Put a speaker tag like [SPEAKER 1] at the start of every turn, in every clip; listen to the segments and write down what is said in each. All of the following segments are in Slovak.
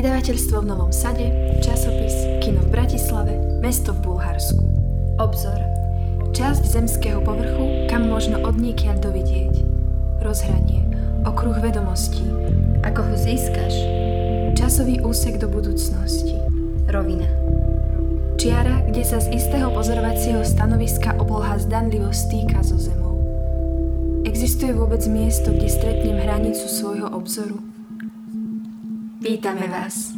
[SPEAKER 1] Vydavateľstvo v Novom Sade, časopis, kino v Bratislave, mesto v Bulharsku. Obzor. Časť zemského povrchu, kam možno odniekiaľ dovidieť. Rozhranie. Okruh vedomostí. Ako ho získaš? Časový úsek do budúcnosti. Rovina. Čiara, kde sa z istého pozorovacieho stanoviska obloha zdanlivo stýka so zemou. Existuje vôbec miesto, kde stretnem hranicu svojho obzoru?
[SPEAKER 2] Vítame vás.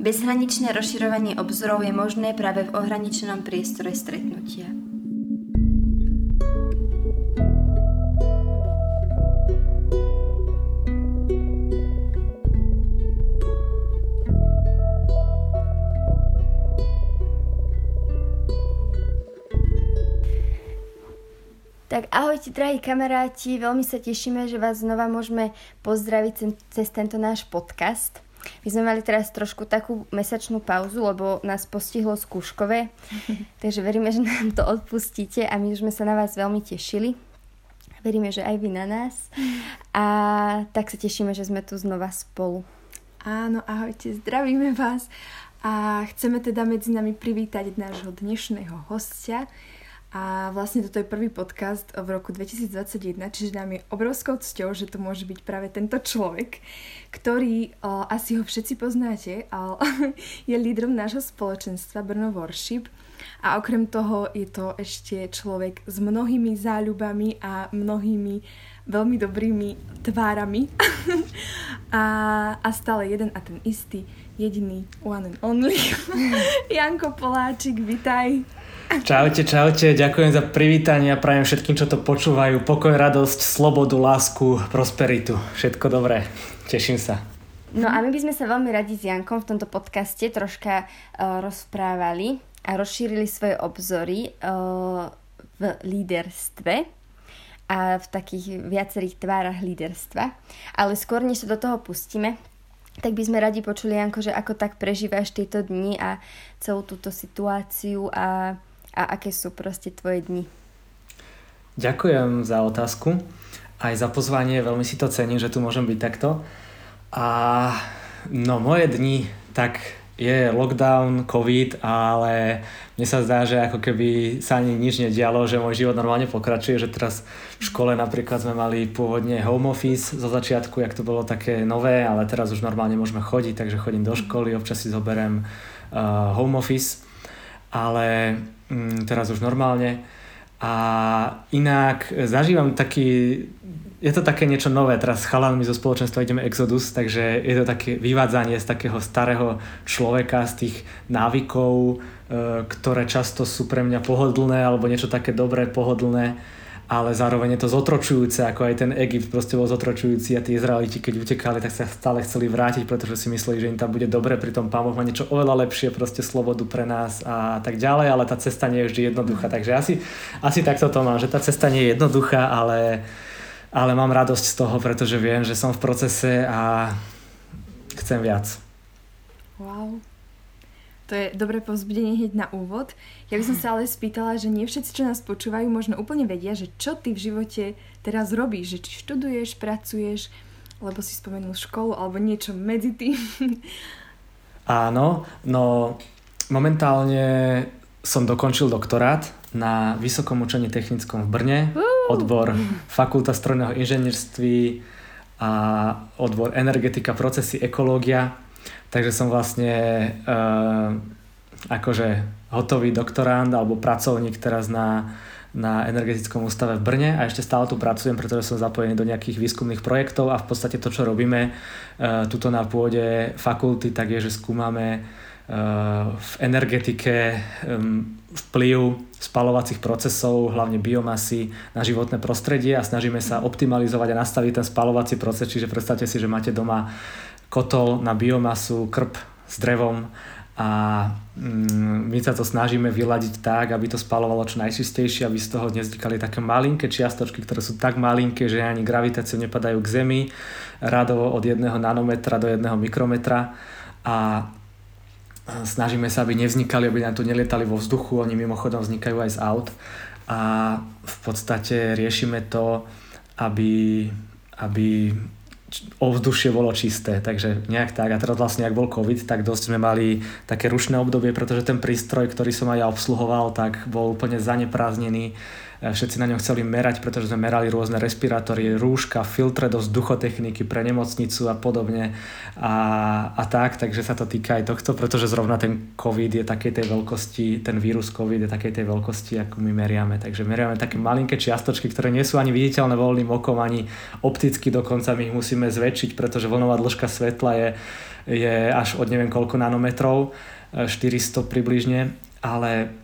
[SPEAKER 2] Bezhraničné rozširovanie obzorov je možné práve v ohraničenom priestore stretnutia. Tak ahojte, drahí kamaráti, veľmi sa tešíme, že vás znova môžeme pozdraviť cez tento náš podcast. My sme mali teraz trošku takú mesačnú pauzu, lebo nás postihlo skúškové, takže veríme, že nám to odpustíte a my už sme sa na vás veľmi tešili. Veríme, že aj vy na nás. A tak sa tešíme, že sme tu znova spolu.
[SPEAKER 1] Áno, ahojte, zdravíme vás a chceme teda medzi nami privítať nášho dnešného hostia, a vlastne toto je prvý podcast v roku 2021, čiže nám je obrovskou cťou, že to môže byť práve tento človek, ktorý, o, asi ho všetci poznáte, ale je lídrom nášho spoločenstva Brno Worship a okrem toho je to ešte človek s mnohými záľubami a mnohými veľmi dobrými tvárami a, a stále jeden a ten istý, jediný, one and only. Janko Poláčik, vitaj.
[SPEAKER 3] Čaute, čaute, ďakujem za privítanie a prajem všetkým, čo to počúvajú. Pokoj, radosť, slobodu, lásku, prosperitu. Všetko dobré. Teším sa.
[SPEAKER 2] No a my by sme sa veľmi radi s Jankom v tomto podcaste troška uh, rozprávali a rozšírili svoje obzory uh, v líderstve a v takých viacerých tvárach líderstva. Ale skôr, než sa do toho pustíme, tak by sme radi počuli, Janko, že ako tak prežívaš tieto dni a celú túto situáciu a a aké sú proste tvoje dni?
[SPEAKER 3] Ďakujem za otázku aj za pozvanie, veľmi si to cením, že tu môžem byť takto. A no moje dni, tak je lockdown, covid, ale mne sa zdá, že ako keby sa ani nič nedialo, že môj život normálne pokračuje, že teraz v škole napríklad sme mali pôvodne home office zo začiatku, jak to bolo také nové, ale teraz už normálne môžeme chodiť, takže chodím do školy, občas si zoberiem uh, home office, ale teraz už normálne. A inak zažívam taký, je to také niečo nové, teraz s chalanmi zo spoločenstva ideme Exodus, takže je to také vyvádzanie z takého starého človeka, z tých návykov, e, ktoré často sú pre mňa pohodlné alebo niečo také dobré, pohodlné ale zároveň je to zotročujúce, ako aj ten Egypt proste bol zotročujúci a tí Izraeliti, keď utekali, tak sa stále chceli vrátiť, pretože si mysleli, že im tam bude dobre, pritom Pán Boh má niečo oveľa lepšie, proste slobodu pre nás a tak ďalej, ale tá cesta nie je vždy jednoduchá. Takže asi, asi takto to mám, že tá cesta nie je jednoduchá, ale, ale mám radosť z toho, pretože viem, že som v procese a chcem viac.
[SPEAKER 1] Wow. To je dobré povzbudenie hneď na úvod. Ja by som sa ale spýtala, že nie všetci, čo nás počúvajú, možno úplne vedia, že čo ty v živote teraz robíš, že či študuješ, pracuješ, lebo si spomenul školu alebo niečo medzi tým.
[SPEAKER 3] Áno, no momentálne som dokončil doktorát na Vysokom učení technickom v Brne, uh! odbor Fakulta strojného inžinierství a odbor energetika, procesy, ekológia Takže som vlastne uh, akože hotový doktorand alebo pracovník teraz na, na energetickom ústave v Brne a ešte stále tu pracujem, pretože som zapojený do nejakých výskumných projektov a v podstate to, čo robíme uh, tuto na pôde fakulty, tak je, že skúmame uh, v energetike vplyv spalovacích procesov, hlavne biomasy na životné prostredie a snažíme sa optimalizovať a nastaviť ten spalovací proces, čiže predstavte si, že máte doma kotol na biomasu, krp s drevom a mm, my sa to snažíme vyladiť tak, aby to spalovalo čo najčistejšie, aby z toho nevznikali také malinké čiastočky, ktoré sú tak malinké, že ani gravitáciou nepadajú k Zemi, radovo od jedného nanometra do jedného mikrometra. A snažíme sa, aby nevznikali, aby nám tu nelietali vo vzduchu, oni mimochodom vznikajú aj z aut. A v podstate riešime to, aby, aby ovzdušie bolo čisté, takže nejak tak. A teraz vlastne, ak bol COVID, tak dosť sme mali také rušné obdobie, pretože ten prístroj, ktorý som aj ja obsluhoval, tak bol úplne zanepráznený všetci na ňom chceli merať, pretože sme merali rôzne respirátory, rúška, filtre do vzduchotechniky pre nemocnicu a podobne a, a tak, takže sa to týka aj tohto, pretože zrovna ten COVID je takej tej veľkosti, ten vírus COVID je takej tej veľkosti, ako my meriame. Takže meriame také malinké čiastočky, ktoré nie sú ani viditeľné voľným okom, ani opticky dokonca my ich musíme zväčšiť, pretože vlnová dĺžka svetla je, je až od neviem koľko nanometrov, 400 približne, ale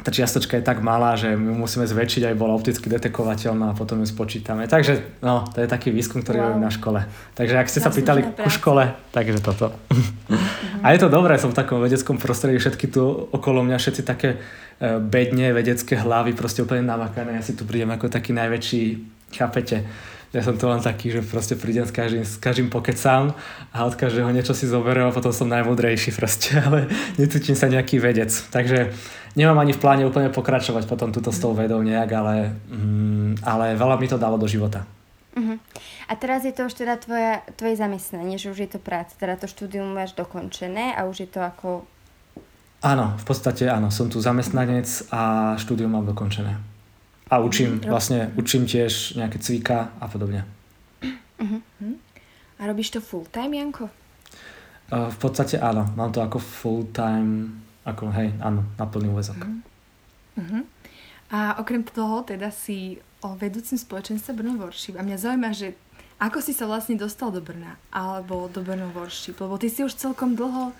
[SPEAKER 3] tá čiastočka je tak malá, že my musíme zväčšiť, aj bola opticky detekovateľná a potom ju spočítame. Takže no, to je taký výskum, ktorý wow. robím na škole. Takže ak ste sa pýtali ku škole, takže toto. Uh-huh. A je to dobré, som v takom vedeckom prostredí, všetky tu okolo mňa, všetci také e, bedne, vedecké hlavy, proste úplne namakané. Ja si tu prídem ako taký najväčší, chápete? Ja som to len taký, že proste prídem s každým, s každým pokecám a od každého niečo si zoberiem a potom som najmudrejší proste, ale necítim sa nejaký vedec. Takže nemám ani v pláne úplne pokračovať potom túto s tou vedou nejak, ale, mm, ale veľa mi to dalo do života.
[SPEAKER 2] Uh-huh. A teraz je to už teda tvoja, tvoje zamestnanie, že už je to práca, teda to štúdium máš dokončené a už je to ako...
[SPEAKER 3] Áno, v podstate áno, som tu zamestnanec a štúdium mám dokončené. A učím, mm, vlastne učím tiež nejaké cvika a podobne.
[SPEAKER 1] Uh-huh. A robíš to full time, Janko?
[SPEAKER 3] Uh, v podstate áno, mám to ako full time, ako hej, áno, na plný úvezok. Uh-huh.
[SPEAKER 1] Uh-huh. A okrem toho teda si o vedúcim spoločenstve Brno Worship. A mňa zaujíma, že ako si sa vlastne dostal do Brna alebo do Brno Worship? Lebo ty si už celkom dlho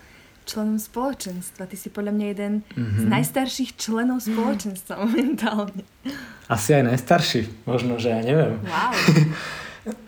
[SPEAKER 1] členom spoločenstva. Ty si podľa mňa jeden mm-hmm. z mhm. najstarších členov spoločenstva momentálne.
[SPEAKER 3] Asi aj najstarší, možno, že ja neviem.
[SPEAKER 1] Wow.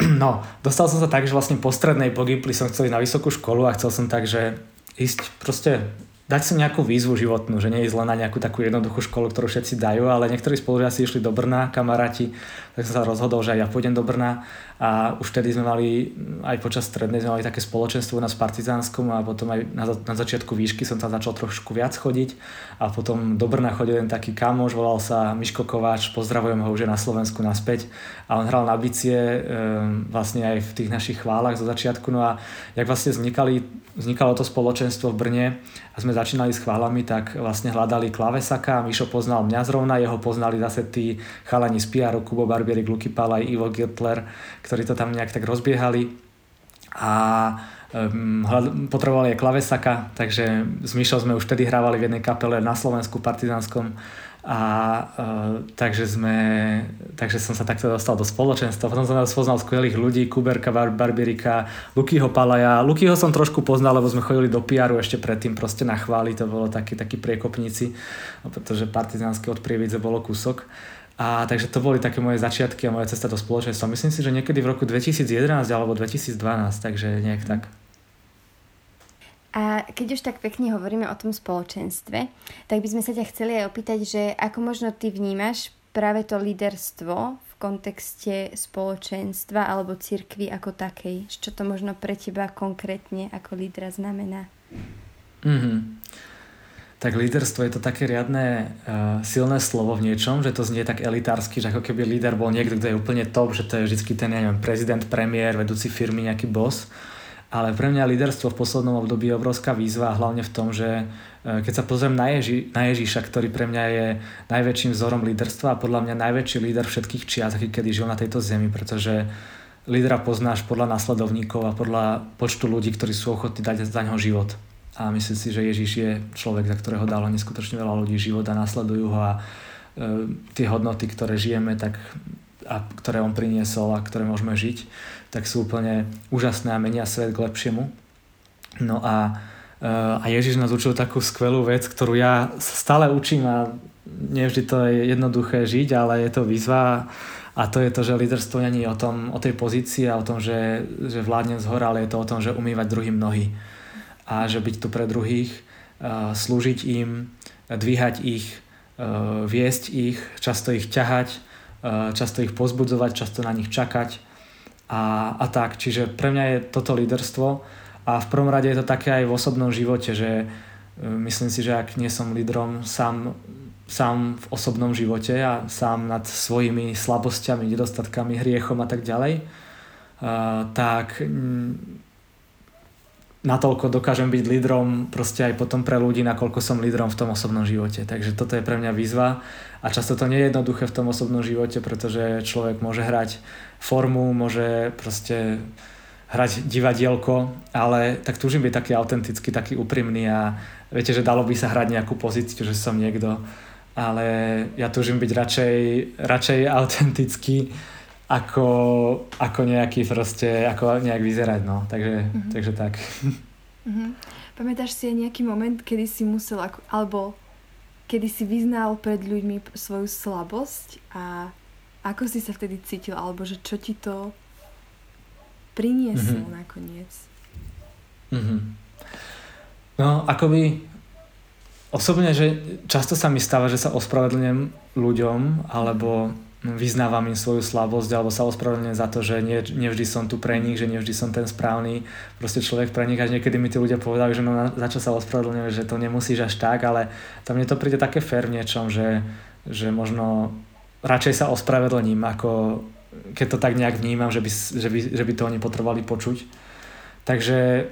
[SPEAKER 3] No, dostal som sa tak, že vlastne po strednej po Gimply som chcel ísť na vysokú školu a chcel som tak, že ísť proste dať si nejakú výzvu životnú, že nie ísť len na nejakú takú jednoduchú školu, ktorú všetci dajú, ale niektorí spolužiaci išli do Brna, kamaráti, tak som sa rozhodol, že aj ja pôjdem do Brna. A už vtedy sme mali, aj počas strednej sme mali také spoločenstvo na Partizánskom a potom aj na, na začiatku výšky som tam začal trošku viac chodiť. A potom do Brna chodil jeden taký kamoš, volal sa Miško Kováč, pozdravujem ho už na Slovensku naspäť. A on hral na bicie um, vlastne aj v tých našich chválach zo začiatku, no a jak vlastne vznikali vznikalo to spoločenstvo v Brne a sme začínali s chválami, tak vlastne hľadali klavesaka, Mišo poznal mňa zrovna, jeho poznali zase tí chalani z PR, Kubo Barbierik, Luky Pala, Ivo Giltler, ktorí to tam nejak tak rozbiehali. A um, potrebovali aj klavesaka, takže s Mišou sme už vtedy hrávali v jednej kapele na Slovensku partizánskom a uh, takže sme, takže som sa takto dostal do spoločenstva. Potom som spoznal skvelých ľudí, Kuberka, Bar- Barbierika, Lukyho Palaja. Lukyho som trošku poznal, lebo sme chodili do PR ešte predtým proste na chváli, to bolo takí, takí priekopníci, no, pretože partizánske od Prievidze bolo kúsok. A takže to boli také moje začiatky a moja cesta do spoločenstva. Myslím si, že niekedy v roku 2011 alebo 2012, takže nejak tak.
[SPEAKER 2] A keď už tak pekne hovoríme o tom spoločenstve, tak by sme sa ťa chceli aj opýtať, že ako možno ty vnímaš práve to líderstvo v kontexte spoločenstva alebo cirkvy ako takej? Čo to možno pre teba konkrétne ako lídra znamená?
[SPEAKER 3] Mm-hmm. Tak líderstvo je to také riadne uh, silné slovo v niečom, že to znie tak elitársky, že ako keby líder bol niekto, kto je úplne top, že to je vždy ten, neviem, prezident, premiér, vedúci firmy, nejaký boss. Ale pre mňa líderstvo v poslednom období je obrovská výzva, hlavne v tom, že e, keď sa pozriem na, Ježi, na Ježíša, ktorý pre mňa je najväčším vzorom líderstva a podľa mňa najväčší líder všetkých čias, aký kedy žil na tejto zemi, pretože lídra poznáš podľa následovníkov a podľa počtu ľudí, ktorí sú ochotní dať za neho život. A myslím si, že Ježíš je človek, za ktorého dalo neskutočne veľa ľudí život a nasledujú ho a e, tie hodnoty, ktoré žijeme, tak a ktoré on priniesol a ktoré môžeme žiť, tak sú úplne úžasné a menia svet k lepšiemu. No a, eh, a Ježiš nás učil takú skvelú vec, ktorú ja stále učím a nevždy to je jednoduché žiť, ale je to výzva a to je to, že líderstvo není o, tom, o tej pozícii a o tom, že, že vládnem z hora, ale je to o tom, že umývať druhým nohy a že byť tu pre druhých, eh, slúžiť im, dvíhať ich, eh, viesť ich, často ich ťahať, často ich pozbudzovať, často na nich čakať a, a tak. Čiže pre mňa je toto líderstvo a v prvom rade je to také aj v osobnom živote, že e, myslím si, že ak nie som lídrom sám, sám v osobnom živote a sám nad svojimi slabosťami, nedostatkami, hriechom a tak ďalej, tak natoľko dokážem byť lídrom proste aj potom pre ľudí, nakoľko som lídrom v tom osobnom živote. Takže toto je pre mňa výzva a často to nie je jednoduché v tom osobnom živote, pretože človek môže hrať formu, môže proste hrať divadielko, ale tak túžim byť taký autentický, taký úprimný a viete, že dalo by sa hrať nejakú pozíciu, že som niekto, ale ja túžim byť radšej, radšej autentický ako, ako nejaký proste, ako nejak vyzerať, no. Takže, mm-hmm. takže tak.
[SPEAKER 1] Mm-hmm. Pamätáš si aj nejaký moment, kedy si musel, ako, alebo kedy si vyznal pred ľuďmi svoju slabosť a ako si sa vtedy cítil, alebo že čo ti to prinieslo mm-hmm. nakoniec?
[SPEAKER 3] Mm-hmm. No, akoby osobne, že často sa mi stáva, že sa ospravedlňujem ľuďom, alebo vyznávam im svoju slabosť alebo sa ospravedlňujem za to, že nie, nevždy som tu pre nich, že nevždy som ten správny proste človek pre nich. Až niekedy mi tí ľudia povedali, že no za čo sa ospravedlňujem, že to nemusíš až tak, ale tam mne to príde také fér v niečom, že, že možno radšej sa ospravedlním, ako keď to tak nejak vnímam, že by, že by, že by to oni potrebovali počuť. Takže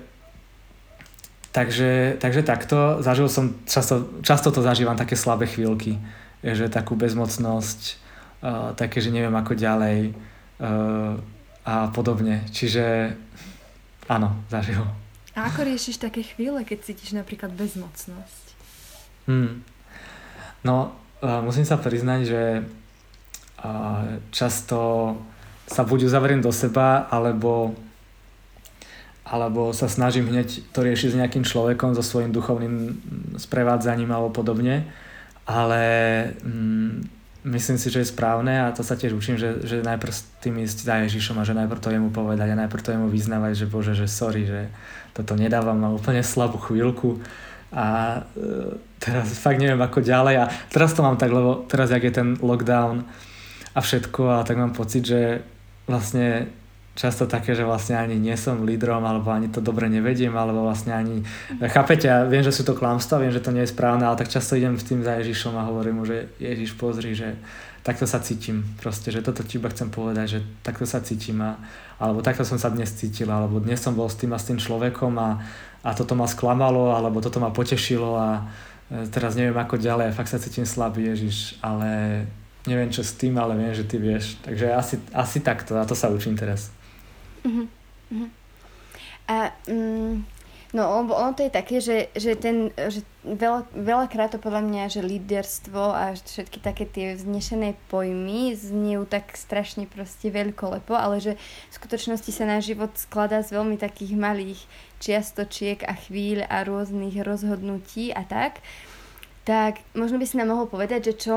[SPEAKER 3] Takže, takže takto, zažil som, často, často to zažívam také slabé chvíľky, že takú bezmocnosť, uh, také, že neviem ako ďalej uh, a podobne. Čiže áno, zažil.
[SPEAKER 1] A ako riešiš také chvíle, keď cítiš napríklad bezmocnosť?
[SPEAKER 3] Hmm. No, uh, musím sa priznať, že uh, často sa buď uzavriem do seba, alebo alebo sa snažím hneď to riešiť s nejakým človekom, so svojím duchovným sprevádzaním alebo podobne. Ale mm, myslím si, že je správne a to sa tiež učím, že, že najprv s tým ísť za Ježišom a že najprv to jemu povedať a najprv to jemu vyznávať, že Bože, že sorry, že toto nedávam, mám úplne slabú chvíľku. A e, teraz fakt neviem ako ďalej. A teraz to mám tak, lebo teraz jak je ten lockdown a všetko a tak mám pocit, že vlastne často také, že vlastne ani nie som lídrom, alebo ani to dobre nevediem, alebo vlastne ani... Chápete, ja viem, že sú to klamstvá, viem, že to nie je správne, ale tak často idem s tým za Ježišom a hovorím mu, že Ježiš, pozri, že takto sa cítim. Proste, že toto ti iba chcem povedať, že takto sa cítim a, alebo takto som sa dnes cítil, alebo dnes som bol s tým a s tým človekom a, a toto ma sklamalo, alebo toto ma potešilo a e, teraz neviem ako ďalej, fakt sa cítim slabý Ježiš, ale neviem čo s tým, ale viem, že ty vieš. Takže asi, asi takto a to sa učím teraz. Uh-huh.
[SPEAKER 2] A um, no ono to je také, že, že, ten, že veľa, veľakrát to podľa mňa, že líderstvo a všetky také tie vznešené pojmy zniejú tak strašne proste veľkolepo, ale že v skutočnosti sa náš život skladá z veľmi takých malých čiastočiek a chvíľ a rôznych rozhodnutí a tak. Tak možno by si nám mohol povedať, že čo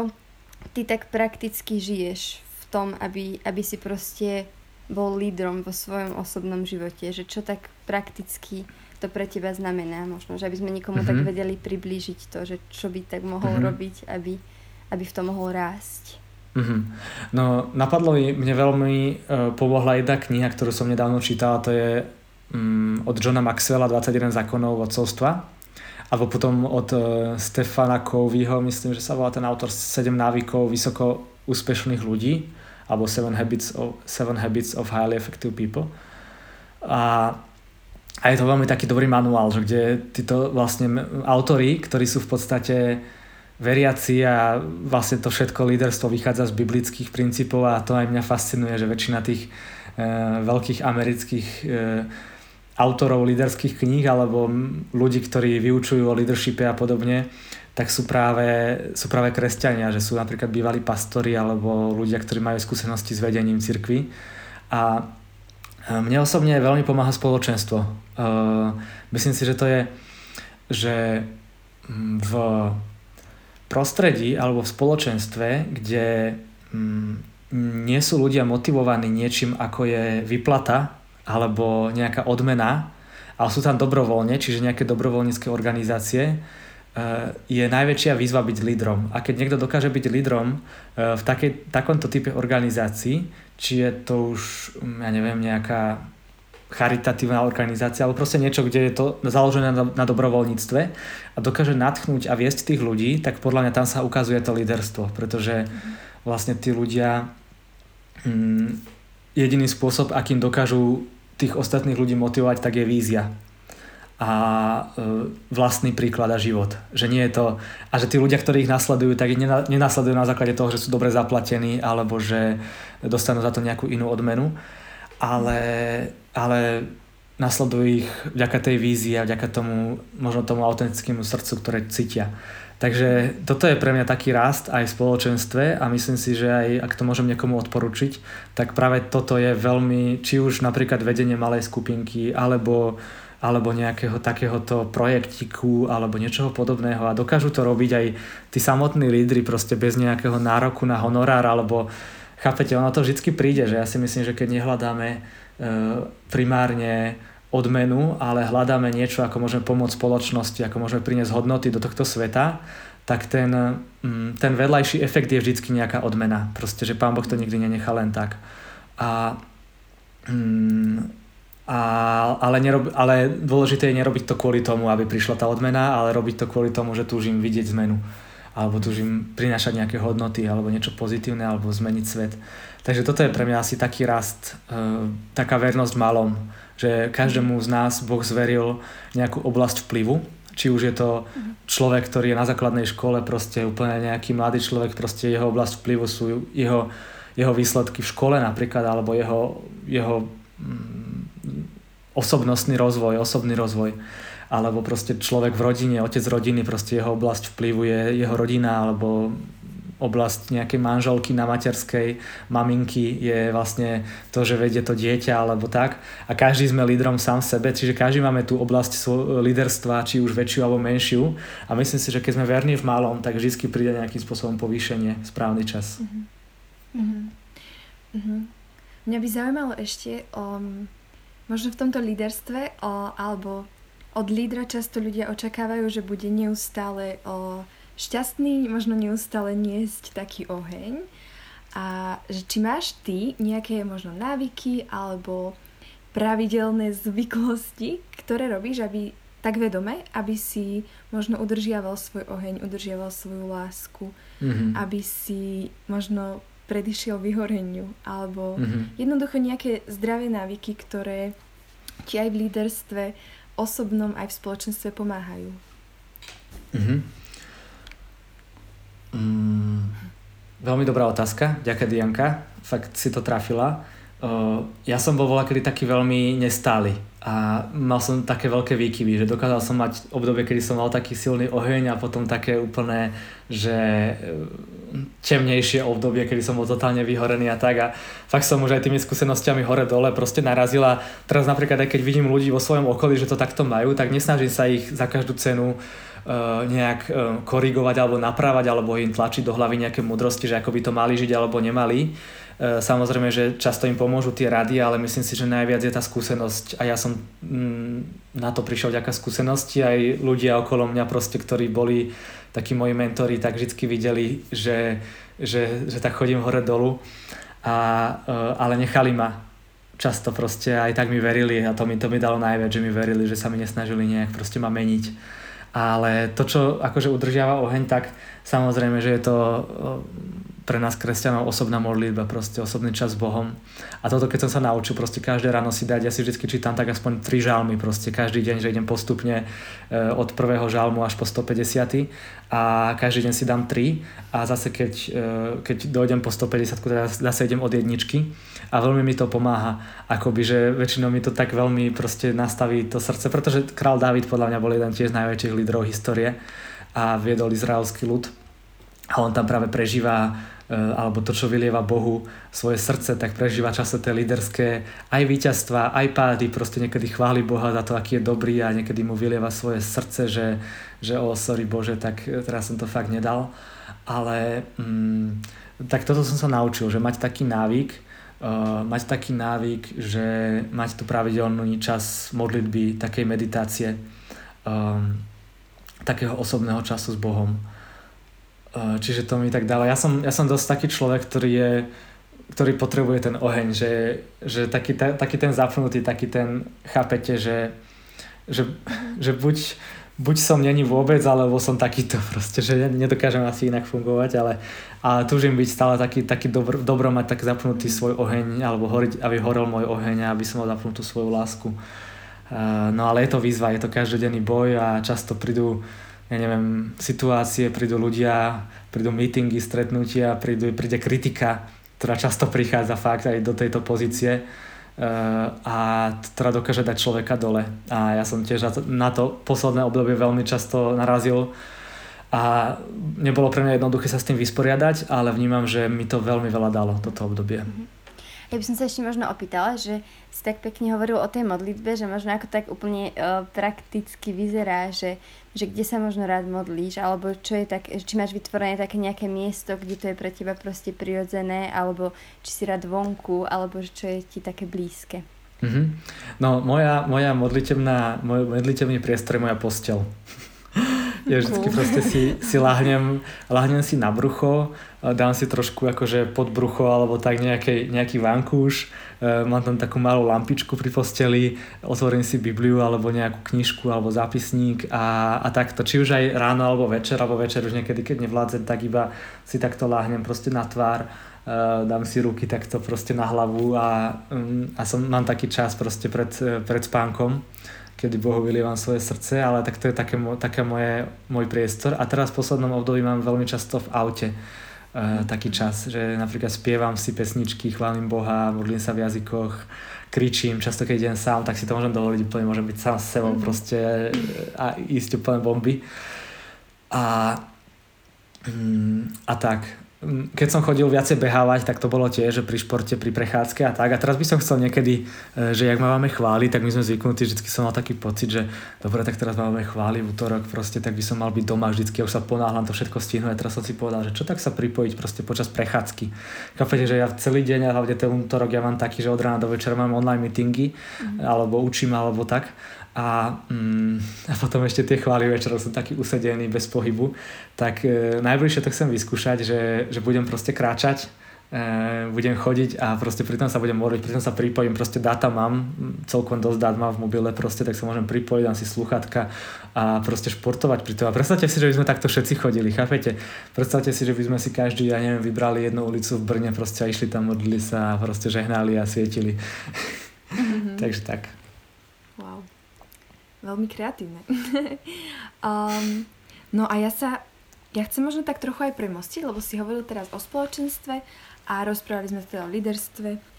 [SPEAKER 2] ty tak prakticky žiješ v tom, aby, aby si proste bol lídrom vo svojom osobnom živote, že čo tak prakticky to pre teba znamená možno, že aby sme nikomu mm-hmm. tak mhm. vedeli priblížiť to, že čo by tak mohol mm-hmm. robiť, aby, aby v tom mohol rásť.
[SPEAKER 3] Mm-hmm. No napadlo mi, mne veľmi uh, pomohla jedna kniha, ktorú som nedávno čítal, to je um, od Johna Maxwella 21 zákonov vodcovstva alebo potom od uh, Stefana Coveyho, myslím, že sa volá ten autor 7 návykov vysoko úspešných ľudí alebo Seven Habits of, Seven Habits of Highly Effective People. A, a je to veľmi taký dobrý manuál, že kde títo vlastne autory, ktorí sú v podstate veriaci a vlastne to všetko líderstvo vychádza z biblických princípov a to aj mňa fascinuje, že väčšina tých e, veľkých amerických e, autorov líderských kníh alebo ľudí, ktorí vyučujú o leadershipe a podobne, tak sú práve, sú práve kresťania, že sú napríklad bývalí pastori alebo ľudia, ktorí majú skúsenosti s vedením cirkvy. A e, mne osobne veľmi pomáha spoločenstvo. E, myslím si, že to je, že v prostredí alebo v spoločenstve, kde nie sú ľudia motivovaní niečím, ako je vyplata alebo nejaká odmena, ale sú tam dobrovoľne, čiže nejaké dobrovoľnícke organizácie, je najväčšia výzva byť lídrom. A keď niekto dokáže byť lídrom eh, v takej, takomto type organizácií, či je to už, mm, ja neviem, nejaká charitatívna organizácia, alebo proste niečo, kde je to založené na dobrovoľníctve a dokáže natchnúť a viesť tých ľudí, tak podľa mňa tam sa ukazuje to líderstvo, pretože vlastne tí ľudia mm, jediný spôsob, akým dokážu tých ostatných ľudí motivovať, tak je vízia a e, vlastný príklad a život. Že nie je to, a že tí ľudia, ktorí ich nasledujú, tak ich nenasledujú na základe toho, že sú dobre zaplatení alebo že dostanú za to nejakú inú odmenu, ale, ale nasledujú ich vďaka tej vízii a vďaka tomu, možno tomu autentickému srdcu, ktoré cítia. Takže toto je pre mňa taký rast aj v spoločenstve a myslím si, že aj ak to môžem niekomu odporučiť, tak práve toto je veľmi, či už napríklad vedenie malej skupinky, alebo alebo nejakého takéhoto projektiku alebo niečoho podobného a dokážu to robiť aj tí samotní lídry proste bez nejakého nároku na honorár alebo chápete, ono to vždy príde, že ja si myslím, že keď nehľadáme e, primárne odmenu, ale hľadáme niečo, ako môžeme pomôcť spoločnosti, ako môžeme priniesť hodnoty do tohto sveta, tak ten, mm, ten vedľajší efekt je vždy nejaká odmena. Proste, že Pán Boh to nikdy nenechá len tak. A mm, a, ale, nerob, ale dôležité je nerobiť to kvôli tomu, aby prišla tá odmena, ale robiť to kvôli tomu, že túžim vidieť zmenu. Alebo túžim prinášať nejaké hodnoty alebo niečo pozitívne alebo zmeniť svet. Takže toto je pre mňa asi taký rast, e, taká vernosť malom, že každému z nás Boh zveril nejakú oblasť vplyvu, či už je to človek, ktorý je na základnej škole, proste úplne nejaký mladý človek, proste jeho oblasť vplyvu sú jeho, jeho výsledky v škole napríklad, alebo jeho, jeho mm, osobnostný rozvoj, osobný rozvoj alebo proste človek v rodine, otec rodiny, proste jeho oblasť vplyvu je jeho rodina alebo oblasť nejakej manželky na materskej, maminky je vlastne to, že vedie to dieťa alebo tak. A každý sme lídrom sám sebe, čiže každý máme tú oblasť líderstva, či už väčšiu alebo menšiu. A myslím si, že keď sme verní v malom, tak vždy príde nejakým spôsobom povýšenie, správny čas. Uh-huh.
[SPEAKER 1] Uh-huh. Mňa by zaujímalo ešte um Možno v tomto líderstve o, alebo od lídra často ľudia očakávajú, že bude neustále o, šťastný, možno neustále niesť taký oheň. A že či máš ty nejaké možno návyky alebo pravidelné zvyklosti, ktoré robíš, aby tak vedome, aby si možno udržiaval svoj oheň, udržiaval svoju lásku, mm-hmm. aby si možno predišiel vyhoreniu alebo mm-hmm. jednoducho nejaké zdravé návyky, ktoré ti aj v líderstve osobnom, aj v spoločenstve pomáhajú. Mm-hmm.
[SPEAKER 3] Mm, veľmi dobrá otázka, ďakujem Dianka, fakt si to trafila. Uh, ja som bol voľakedy taký veľmi nestály a mal som také veľké výkyvy, že dokázal som mať obdobie, kedy som mal taký silný oheň a potom také úplné, že e, temnejšie obdobie, kedy som bol totálne vyhorený a tak a fakt som už aj tými skúsenostiami hore-dole proste narazila. Teraz napríklad aj keď vidím ľudí vo svojom okolí, že to takto majú, tak nesnažím sa ich za každú cenu uh, nejak uh, korigovať alebo naprávať alebo im tlačiť do hlavy nejaké mudrosti, že ako by to mali žiť alebo nemali E, samozrejme, že často im pomôžu tie rady, ale myslím si, že najviac je tá skúsenosť. A ja som mm, na to prišiel vďaka skúsenosti. Aj ľudia okolo mňa proste, ktorí boli takí moji mentori, tak vždy videli, že, že, že tak chodím hore dolu. A, e, ale nechali ma. Často proste aj tak mi verili a to mi, to mi dalo najviac, že mi verili, že sa mi nesnažili nejak proste ma meniť. Ale to, čo akože udržiava oheň, tak samozrejme, že je to pre nás kresťanov osobná modlitba, proste osobný čas s Bohom. A toto keď som sa naučil proste každé ráno si dať, ja si vždy čítam tak aspoň tri žalmy proste každý deň, že idem postupne e, od prvého žalmu až po 150 a každý deň si dám tri a zase keď, e, keď dojdem po 150 teda zase idem od jedničky a veľmi mi to pomáha, akoby, že väčšinou mi to tak veľmi proste nastaví to srdce, pretože král David podľa mňa bol jeden tiež najväčších lídrov histórie a viedol izraelský ľud a on tam práve prežíva E, alebo to, čo vylieva Bohu svoje srdce, tak prežíva často tie líderské aj víťazstva, aj pády, proste niekedy chváli Boha za to, aký je dobrý a niekedy mu vylieva svoje srdce, že, že o, oh, sorry Bože, tak teraz som to fakt nedal. Ale mm, tak toto som sa naučil, že mať taký návyk, uh, mať taký návyk, že mať tu pravidelný čas modlitby, takej meditácie, um, takého osobného času s Bohom čiže to mi tak dalo. Ja som, ja som dosť taký človek, ktorý je ktorý potrebuje ten oheň, že, že taký, ta, taký ten zapnutý, taký ten, chápete, že, že, že buď buď som není vôbec, alebo som takýto proste, že nedokážem asi inak fungovať, ale, ale túžim byť stále taký, taký dobro, dobro mať tak zapnutý svoj oheň, alebo horiť, aby horel môj oheň a aby som mal zapnutú svoju lásku. Uh, no ale je to výzva, je to každodenný boj a často prídu, ja neviem, situácie, prídu ľudia, prídu meetingy, stretnutia, prídu, príde kritika, ktorá často prichádza fakt aj do tejto pozície Eh, a teda dokáže dať človeka dole. A ja som tiež na to posledné obdobie veľmi často narazil a nebolo pre mňa jednoduché sa s tým vysporiadať, ale vnímam, že mi to veľmi veľa dalo toto obdobie. Mm-hmm.
[SPEAKER 2] Ja by som sa ešte možno opýtala, že si tak pekne hovoril o tej modlitbe, že možno ako tak úplne uh, prakticky vyzerá, že, že kde sa možno rád modlíš, alebo čo je tak, či máš vytvorené také nejaké miesto, kde to je pre teba proste prirodzené, alebo či si rád vonku, alebo čo je ti také blízke.
[SPEAKER 3] Mm-hmm. No moja, moja modlitebná, môj modlitebný priestor je moja postel. Ja vždycky proste si, si lahnem, lahnem si na brucho, dám si trošku akože pod brucho alebo tak nejaký, nejaký vankúš, e, mám tam takú malú lampičku pri posteli, otvorím si Bibliu alebo nejakú knižku alebo zápisník a, a takto, či už aj ráno alebo večer, alebo večer už niekedy, keď nevládzem, tak iba si takto láhnem proste na tvár, e, dám si ruky takto proste na hlavu a, mm, a som, mám taký čas proste pred, pred spánkom kedy Bohu vylievam svoje srdce, ale tak to je také, také moje, môj priestor. A teraz v poslednom období mám veľmi často v aute uh, taký čas, že napríklad spievam si pesničky, chválim Boha, modlím sa v jazykoch, kričím, často keď idem sám, tak si to môžem dovoliť úplne, môžem byť sám s sebou mm. proste a ísť úplne bomby. A, mm, a tak keď som chodil viacej behávať, tak to bolo tiež, že pri športe, pri prechádzke a tak. A teraz by som chcel niekedy, e, že jak ma máme chváliť, tak my sme zvyknutí, vždy som mal taký pocit, že dobre, tak teraz máme chváli v útorok, proste, tak by som mal byť doma vždycky, ja už sa ponáhľam to všetko stihnúť. A teraz som si povedal, že čo tak sa pripojiť proste počas prechádzky. Chápete, že ja celý deň, a hlavne ten útorok ja mám taký, že od rána do večera mám online meetingy, mm. alebo učím, alebo tak a, mm, a potom ešte tie chvály večerov som taký usedený bez pohybu, tak e, najbližšie to chcem vyskúšať, že, že budem proste kráčať, e, budem chodiť a proste pritom sa budem modliť, pritom sa pripojím, proste dáta mám, celkom dosť dát mám v mobile proste, tak sa môžem pripojiť, dám si sluchatka a proste športovať pri tom. A predstavte si, že by sme takto všetci chodili, chápete? Predstavte si, že by sme si každý, ja neviem, vybrali jednu ulicu v Brne proste a išli tam, modlili sa a proste žehnali a svietili. Mm-hmm. Takže tak.
[SPEAKER 1] Wow veľmi kreatívne. um, no a ja sa, ja chcem možno tak trochu aj premostiť, lebo si hovoril teraz o spoločenstve a rozprávali sme teda o líderstve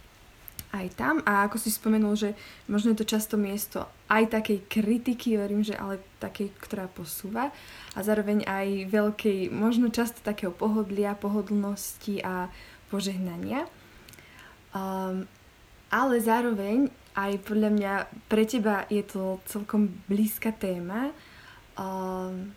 [SPEAKER 1] aj tam a ako si spomenul, že možno je to často miesto aj takej kritiky, verím, že ale takej, ktorá posúva a zároveň aj veľkej, možno často takého pohodlia, pohodlnosti a požehnania. Um, ale zároveň aj podľa mňa pre teba je to celkom blízka téma, um,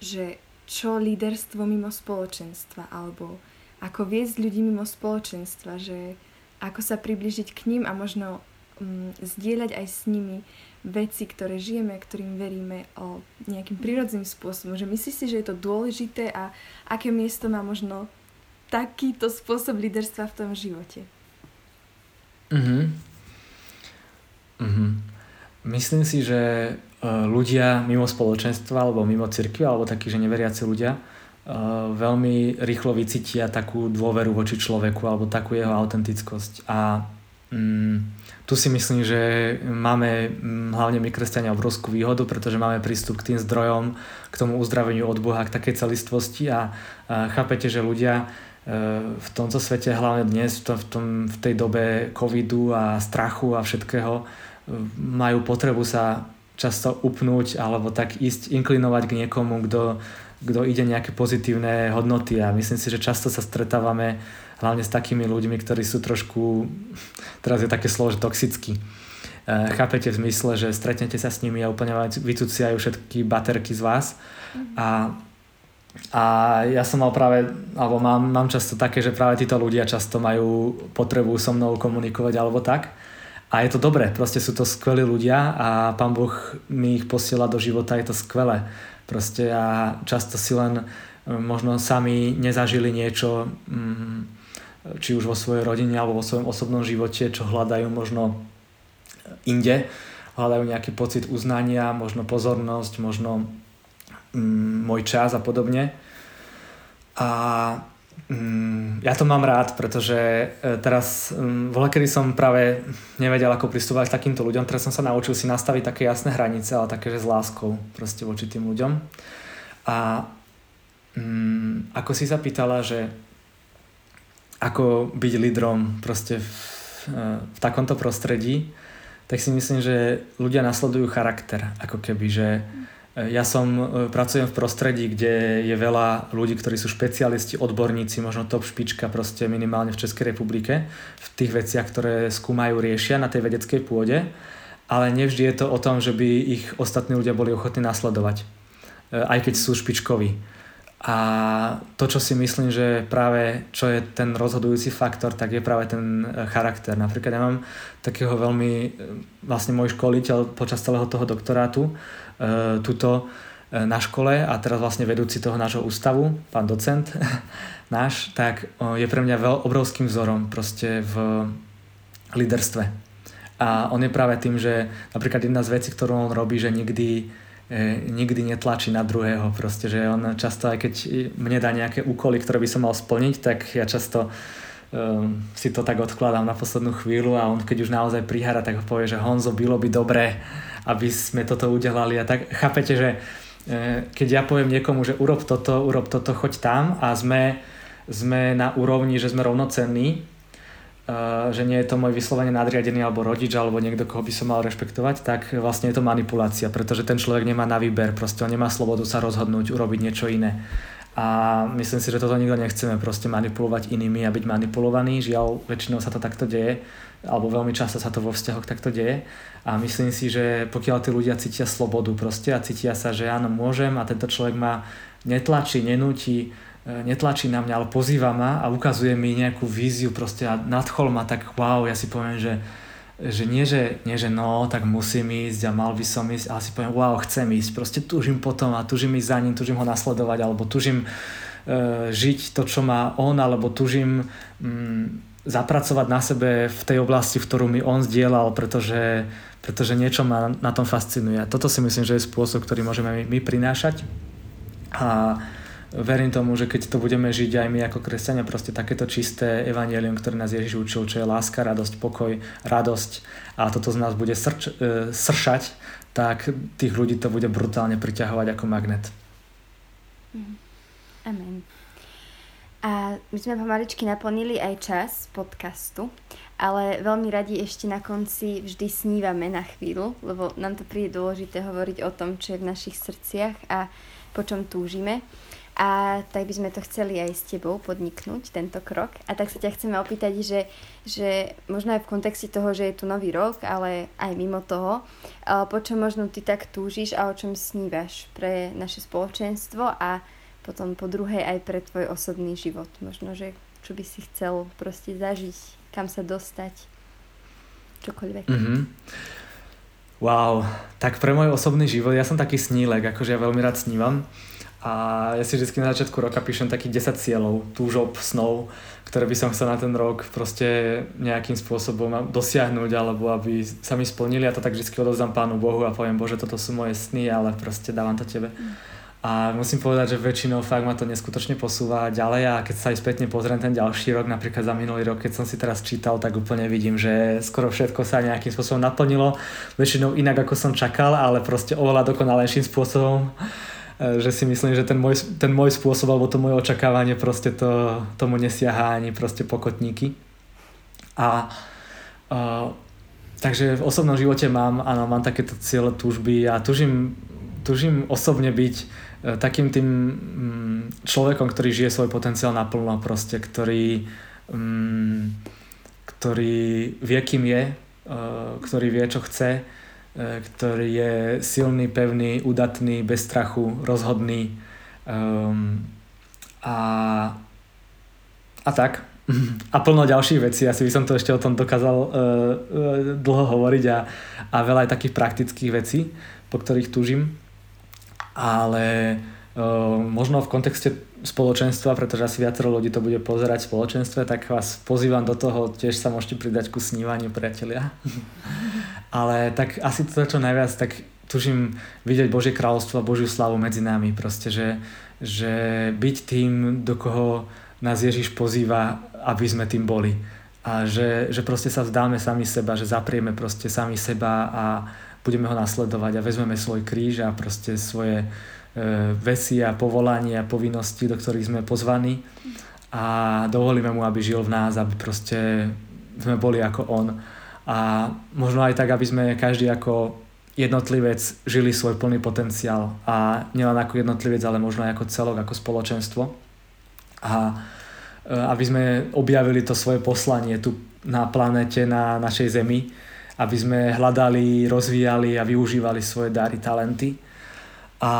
[SPEAKER 1] že čo líderstvo mimo spoločenstva, alebo ako viesť ľudí mimo spoločenstva, že ako sa približiť k ním a možno um, zdieľať aj s nimi veci, ktoré žijeme, ktorým veríme o nejakým prírodzným spôsobom. Že myslíš si, že je to dôležité a aké miesto má možno takýto spôsob líderstva v tom živote?
[SPEAKER 3] Mhm. Myslím si, že e, ľudia mimo spoločenstva alebo mimo cirkvi alebo takí, že neveriaci ľudia e, veľmi rýchlo vycítia takú dôveru voči človeku alebo takú jeho autentickosť. A mm, tu si myslím, že máme mm, hlavne my kresťania obrovskú výhodu, pretože máme prístup k tým zdrojom, k tomu uzdraveniu od Boha, k takej celistvosti. A, a chápete, že ľudia e, v tomto svete, hlavne dnes, v, tom, v tej dobe covidu a strachu a všetkého, majú potrebu sa často upnúť alebo tak ísť inklinovať k niekomu, kto, kto ide nejaké pozitívne hodnoty a myslím si, že často sa stretávame hlavne s takými ľuďmi, ktorí sú trošku, teraz je také slovo, že toxickí. E, chápete v zmysle, že stretnete sa s nimi a úplne vycuciajú všetky baterky z vás a a ja som mal práve, alebo mám, mám často také, že práve títo ľudia často majú potrebu so mnou komunikovať alebo tak. A je to dobré, proste sú to skvelí ľudia a Pán Boh mi ich posiela do života, je to skvelé. Proste a často si len mm, možno sami nezažili niečo, mm, či už vo svojej rodine alebo vo svojom osobnom živote, čo hľadajú možno inde hľadajú nejaký pocit uznania, možno pozornosť, možno mm, môj čas a podobne. A ja to mám rád, pretože e, teraz mm, voľa, kedy som práve nevedel, ako pristúvať k takýmto ľuďom, teraz som sa naučil si nastaviť také jasné hranice, ale také, že s láskou proste voči tým ľuďom. A mm, ako si sa pýtala, že ako byť lídrom proste v, v takomto prostredí, tak si myslím, že ľudia nasledujú charakter, ako keby, že e, ja som, e, pracujem v prostredí, kde je veľa ľudí, ktorí sú špecialisti, odborníci, možno top špička proste minimálne v Českej republike, v tých veciach, ktoré skúmajú, riešia na tej vedeckej pôde, ale nevždy je to o tom, že by ich ostatní ľudia boli ochotní nasledovať, e, aj keď sú špičkoví. A to, čo si myslím, že práve čo je ten rozhodujúci faktor, tak je práve ten e, charakter. Napríklad ja mám takého veľmi, e, vlastne môj školiteľ počas celého toho doktorátu, e, tuto na škole a teraz vlastne vedúci toho nášho ústavu, pán docent náš, tak je pre mňa veľ, obrovským vzorom proste v líderstve. A on je práve tým, že napríklad jedna z vecí, ktorú on robí, že nikdy nikdy netlačí na druhého. Proste, že on často, aj keď mne dá nejaké úkoly, ktoré by som mal splniť, tak ja často um, si to tak odkladám na poslednú chvíľu a on keď už naozaj prihara, tak ho povie, že Honzo, bylo by dobré, aby sme toto udelali. A tak chápete, že e, keď ja poviem niekomu, že urob toto, urob toto, choď tam a sme, sme na úrovni, že sme rovnocenní, že nie je to môj vyslovene nadriadený alebo rodič alebo niekto, koho by som mal rešpektovať, tak vlastne je to manipulácia, pretože ten človek nemá na výber, proste on nemá slobodu sa rozhodnúť, urobiť niečo iné. A myslím si, že toto nikto nechceme, proste manipulovať inými a byť manipulovaný. Žiaľ, väčšinou sa to takto deje, alebo veľmi často sa to vo vzťahoch takto deje. A myslím si, že pokiaľ tí ľudia cítia slobodu proste a cítia sa, že áno, môžem a tento človek ma netlačí, nenúti, netlačí na mňa, ale pozýva ma a ukazuje mi nejakú víziu proste a nadchol ma tak wow, ja si poviem, že, že nie, že nie, že no, tak musím ísť a mal by som ísť, ale si poviem, wow, chcem ísť, proste túžim potom a túžim ísť za ním, túžim ho nasledovať, alebo túžim uh, žiť to, čo má on, alebo túžim um, zapracovať na sebe v tej oblasti, v ktorú mi on zdieľal, pretože, pretože niečo ma na tom fascinuje. Toto si myslím, že je spôsob, ktorý môžeme my, my prinášať. A verím tomu, že keď to budeme žiť aj my ako kresťania, proste takéto čisté evanielium, ktoré nás Ježiš učil, čo je láska, radosť, pokoj, radosť a toto z nás bude srč, e, sršať, tak tých ľudí to bude brutálne priťahovať ako magnet.
[SPEAKER 2] Mhm. Amen. A my sme pomaličky naplnili aj čas podcastu, ale veľmi radi ešte na konci vždy snívame na chvíľu, lebo nám to príde dôležité hovoriť o tom, čo je v našich srdciach a po čom túžime. A tak by sme to chceli aj s tebou podniknúť, tento krok. A tak sa ťa chceme opýtať, že, že možno aj v kontexte toho, že je tu nový rok, ale aj mimo toho, po čom možno ty tak túžiš a o čom snívaš pre naše spoločenstvo a potom po druhej aj pre tvoj osobný život. Možno, že čo by si chcel proste zažiť, kam sa dostať, čokoľvek.
[SPEAKER 3] Mm-hmm. Wow, tak pre môj osobný život, ja som taký snílek, akože ja veľmi rád snívam. A ja si vždy na začiatku roka píšem takých 10 cieľov, túžob, snov, ktoré by som chcel na ten rok proste nejakým spôsobom dosiahnuť alebo aby sa mi splnili a to tak vždy odovzdám Pánu Bohu a poviem, Bože, toto sú moje sny, ale proste dávam to Tebe. A musím povedať, že väčšinou fakt ma to neskutočne posúva ďalej a keď sa aj spätne pozriem ten ďalší rok, napríklad za minulý rok, keď som si teraz čítal, tak úplne vidím, že skoro všetko sa nejakým spôsobom naplnilo. Väčšinou inak, ako som čakal, ale proste oveľa dokonalejším spôsobom. E, že si myslím, že ten môj, ten môj spôsob alebo to moje očakávanie proste to, tomu nesiaha ani proste pokotníky. A uh, takže v osobnom živote mám, áno, mám takéto cieľe túžby a tužím, tužím osobne byť takým tým um, človekom, ktorý žije svoj potenciál naplno proste, ktorý, um, ktorý vie, kým je, uh, ktorý vie, čo chce, E, ktorý je silný, pevný, udatný, bez strachu, rozhodný um, a, a tak. A plno ďalších vecí, asi by som to ešte o tom dokázal dlho hovoriť a, a veľa aj takých praktických vecí, po ktorých túžim. Ale uh, možno v kontexte spoločenstva, pretože asi viacero ľudí to bude pozerať v spoločenstve, tak vás pozývam do toho, tiež sa môžete pridať ku snívaniu, priatelia. ale tak asi to, čo najviac, tak tužím vidieť Božie kráľovstvo a Božiu slavu medzi nami. Proste, že, že byť tým, do koho nás Ježiš pozýva, aby sme tým boli. A že, že proste sa vzdáme sami seba, že zaprieme proste sami seba a budeme ho nasledovať a vezmeme svoj kríž a proste svoje e, veci a povolanie a povinnosti, do ktorých sme pozvaní a dovolíme mu, aby žil v nás, aby proste sme boli ako on. A možno aj tak, aby sme každý ako jednotlivec žili svoj plný potenciál a nielen ako jednotlivec, ale možno aj ako celok, ako spoločenstvo. A e, aby sme objavili to svoje poslanie tu na planete, na našej Zemi, aby sme hľadali, rozvíjali a využívali svoje dary, talenty. A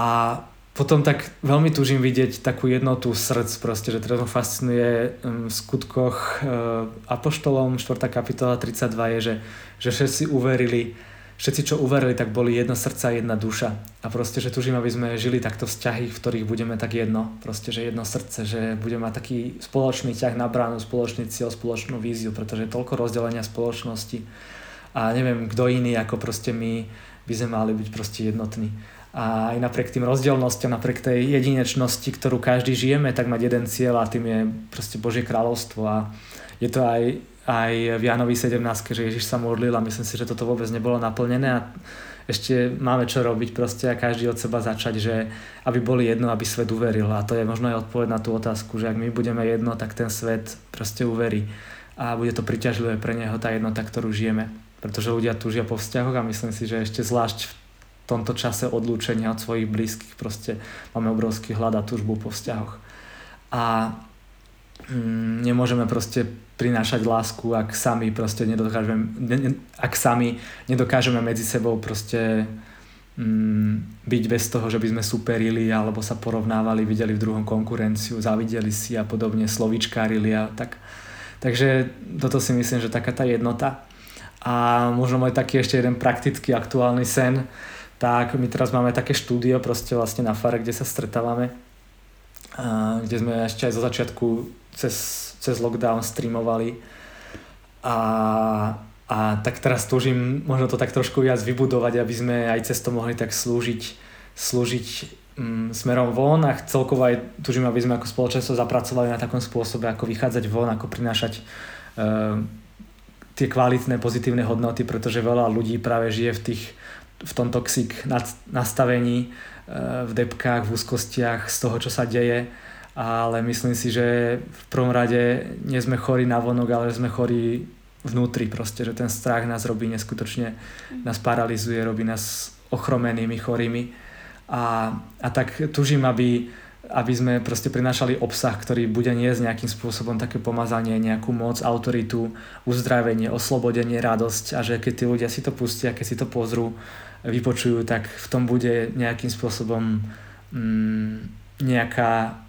[SPEAKER 3] potom tak veľmi túžim vidieť takú jednotu srdc proste, že teraz ma fascinuje v skutkoch e, Apoštolom 4. kapitola 32 je, že, že všetci uverili všetci, čo uverili, tak boli jedno srdca, jedna duša. A proste, že tužím, aby sme žili takto vzťahy, v ktorých budeme tak jedno. Proste, že jedno srdce, že budeme mať taký spoločný ťah na bránu, spoločný cieľ, spoločnú víziu, pretože je toľko rozdelenia spoločnosti. A neviem, kto iný, ako proste my by sme mali byť proste jednotní. A aj napriek tým rozdielnostiam, napriek tej jedinečnosti, ktorú každý žijeme, tak mať jeden cieľ a tým je proste Božie kráľovstvo. A je to aj aj v Jánovi 17, že Ježiš sa modlil a myslím si, že toto vôbec nebolo naplnené a ešte máme čo robiť proste a každý od seba začať, že aby boli jedno, aby svet uveril a to je možno aj odpoveď na tú otázku, že ak my budeme jedno, tak ten svet proste uverí a bude to priťažlivé pre neho tá jednota, ktorú žijeme. Pretože ľudia túžia po vzťahoch a myslím si, že ešte zvlášť v tomto čase odlúčenia od svojich blízkych proste máme obrovský hlad a túžbu po vzťahoch. A mm, nemôžeme proste prinášať lásku, ak sami proste nedokážeme, ne, ne, ak sami nedokážeme medzi sebou proste mm, byť bez toho, že by sme superili alebo sa porovnávali, videli v druhom konkurenciu, zavideli si a podobne, slovičkárili a tak. Takže toto si myslím, že taká tá jednota. A možno môj taký ešte jeden praktický aktuálny sen, tak my teraz máme také štúdio proste vlastne na fare, kde sa stretávame, kde sme ešte aj zo začiatku cez cez lockdown streamovali. A, a tak teraz túžim možno to tak trošku viac vybudovať, aby sme aj cez to mohli tak slúžiť, slúžiť mm, smerom von. A celkovo aj túžim, aby sme ako spoločenstvo zapracovali na takom spôsobe, ako vychádzať von, ako prinášať uh, tie kvalitné, pozitívne hodnoty, pretože veľa ľudí práve žije v tých v tom toxik nastavení, uh, v depkách, v úzkostiach z toho, čo sa deje. Ale myslím si, že v prvom rade nie sme chorí na vonok, ale sme chorí vnútri proste, že ten strach nás robí neskutočne, nás paralizuje, robí nás ochromenými, chorými. A, a tak tužím, aby, aby sme proste prinášali obsah, ktorý bude niesť nejakým spôsobom také pomazanie, nejakú moc, autoritu, uzdravenie, oslobodenie, radosť a že keď tí ľudia si to pustia, keď si to pozrú, vypočujú, tak v tom bude nejakým spôsobom mm, nejaká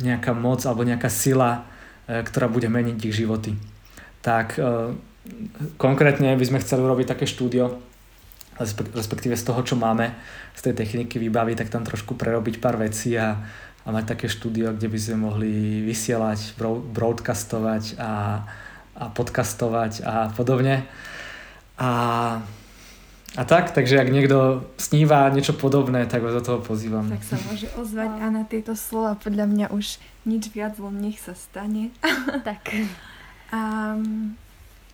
[SPEAKER 3] nejaká moc alebo nejaká sila, e, ktorá bude meniť ich životy. Tak e, konkrétne by sme chceli urobiť také štúdio, respektíve z toho, čo máme, z tej techniky vybaviť, tak tam trošku prerobiť pár vecí a, a mať také štúdio, kde by sme mohli vysielať, broadcastovať a, a podcastovať a podobne. A a tak, takže ak niekto sníva niečo podobné, tak vás do toho pozývam.
[SPEAKER 1] Tak sa môže ozvať a na tieto slova podľa mňa už nič viac, len nech sa stane.
[SPEAKER 2] tak.
[SPEAKER 1] Um,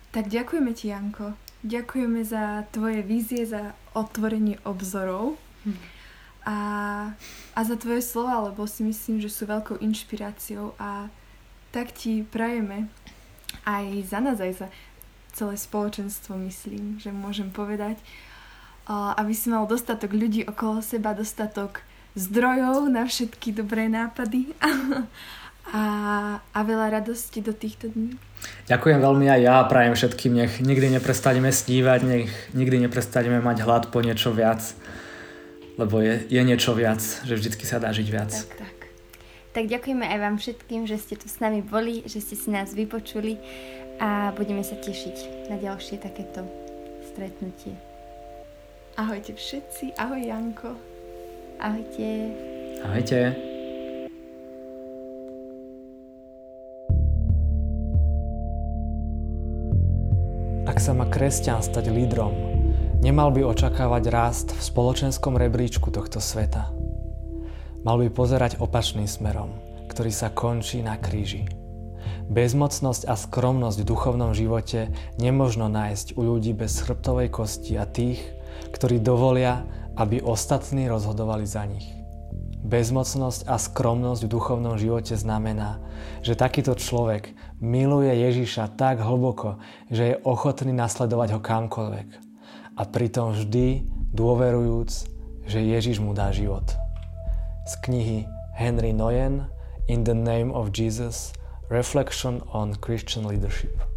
[SPEAKER 1] tak ďakujeme ti, Janko. Ďakujeme za tvoje vízie, za otvorenie obzorov. Hm. a, a za tvoje slova, lebo si myslím, že sú veľkou inšpiráciou a tak ti prajeme aj za nás, aj za celé spoločenstvo, myslím, že môžem povedať, aby si mal dostatok ľudí okolo seba, dostatok zdrojov na všetky dobré nápady a, a veľa radosti do týchto dní.
[SPEAKER 3] Ďakujem veľmi aj ja prajem všetkým, nech nikdy neprestaneme snívať, nech nikdy neprestaneme mať hlad po niečo viac, lebo je, je niečo viac, že vždycky sa dá žiť viac.
[SPEAKER 2] Tak, tak. Tak ďakujeme aj vám všetkým, že ste tu s nami boli, že ste si nás vypočuli a budeme sa tešiť na ďalšie takéto stretnutie.
[SPEAKER 1] Ahojte všetci, ahoj Janko.
[SPEAKER 2] Ahojte.
[SPEAKER 3] Ahojte. Sa má kresťan stať lídrom, nemal by očakávať rast v spoločenskom rebríčku tohto sveta. Mal by pozerať opačným smerom, ktorý sa končí na kríži. Bezmocnosť a skromnosť v duchovnom živote nemožno nájsť u ľudí bez chrbtovej kosti a tých, ktorí dovolia, aby ostatní rozhodovali za nich. Bezmocnosť a skromnosť v duchovnom živote znamená, že takýto človek miluje Ježiša tak hlboko, že je ochotný nasledovať ho kamkoľvek. A pritom vždy dôverujúc, že Ježiš mu dá život. Z knihy Henry Noyen In the Name of Jesus Reflection on Christian Leadership.